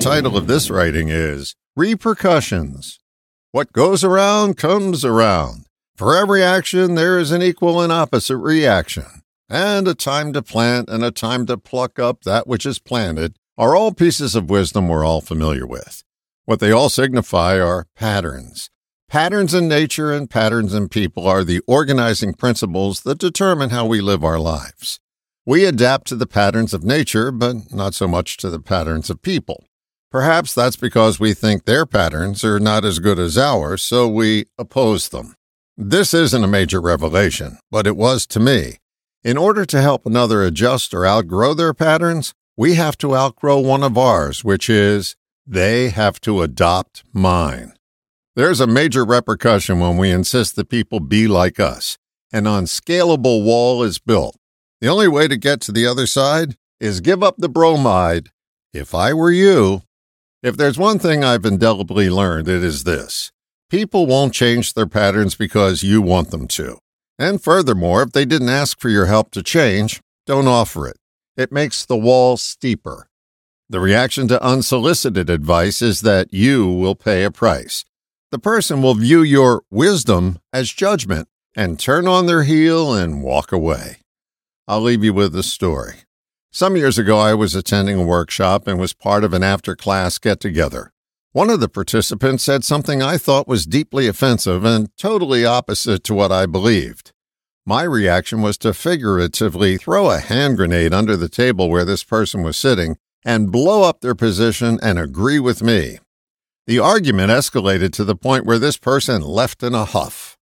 title of this writing is Repercussions. What goes around comes around. For every action, there is an equal and opposite reaction. And a time to plant and a time to pluck up that which is planted are all pieces of wisdom we're all familiar with. What they all signify are patterns. Patterns in nature and patterns in people are the organizing principles that determine how we live our lives. We adapt to the patterns of nature, but not so much to the patterns of people. Perhaps that's because we think their patterns are not as good as ours, so we oppose them. This isn't a major revelation, but it was to me. In order to help another adjust or outgrow their patterns, we have to outgrow one of ours, which is they have to adopt mine. There's a major repercussion when we insist that people be like us. An unscalable wall is built. The only way to get to the other side is give up the bromide. If I were you, if there's one thing I've indelibly learned, it is this. People won't change their patterns because you want them to. And furthermore, if they didn't ask for your help to change, don't offer it. It makes the wall steeper. The reaction to unsolicited advice is that you will pay a price. The person will view your wisdom as judgment and turn on their heel and walk away. I'll leave you with a story. Some years ago, I was attending a workshop and was part of an after class get together. One of the participants said something I thought was deeply offensive and totally opposite to what I believed. My reaction was to figuratively throw a hand grenade under the table where this person was sitting and blow up their position and agree with me. The argument escalated to the point where this person left in a huff.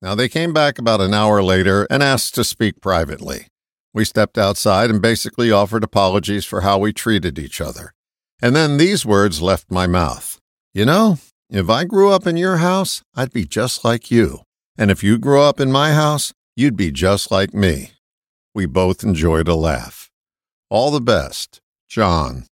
Now, they came back about an hour later and asked to speak privately. We stepped outside and basically offered apologies for how we treated each other. And then these words left my mouth. You know, if I grew up in your house, I'd be just like you. And if you grew up in my house, you'd be just like me. We both enjoyed a laugh. All the best, John.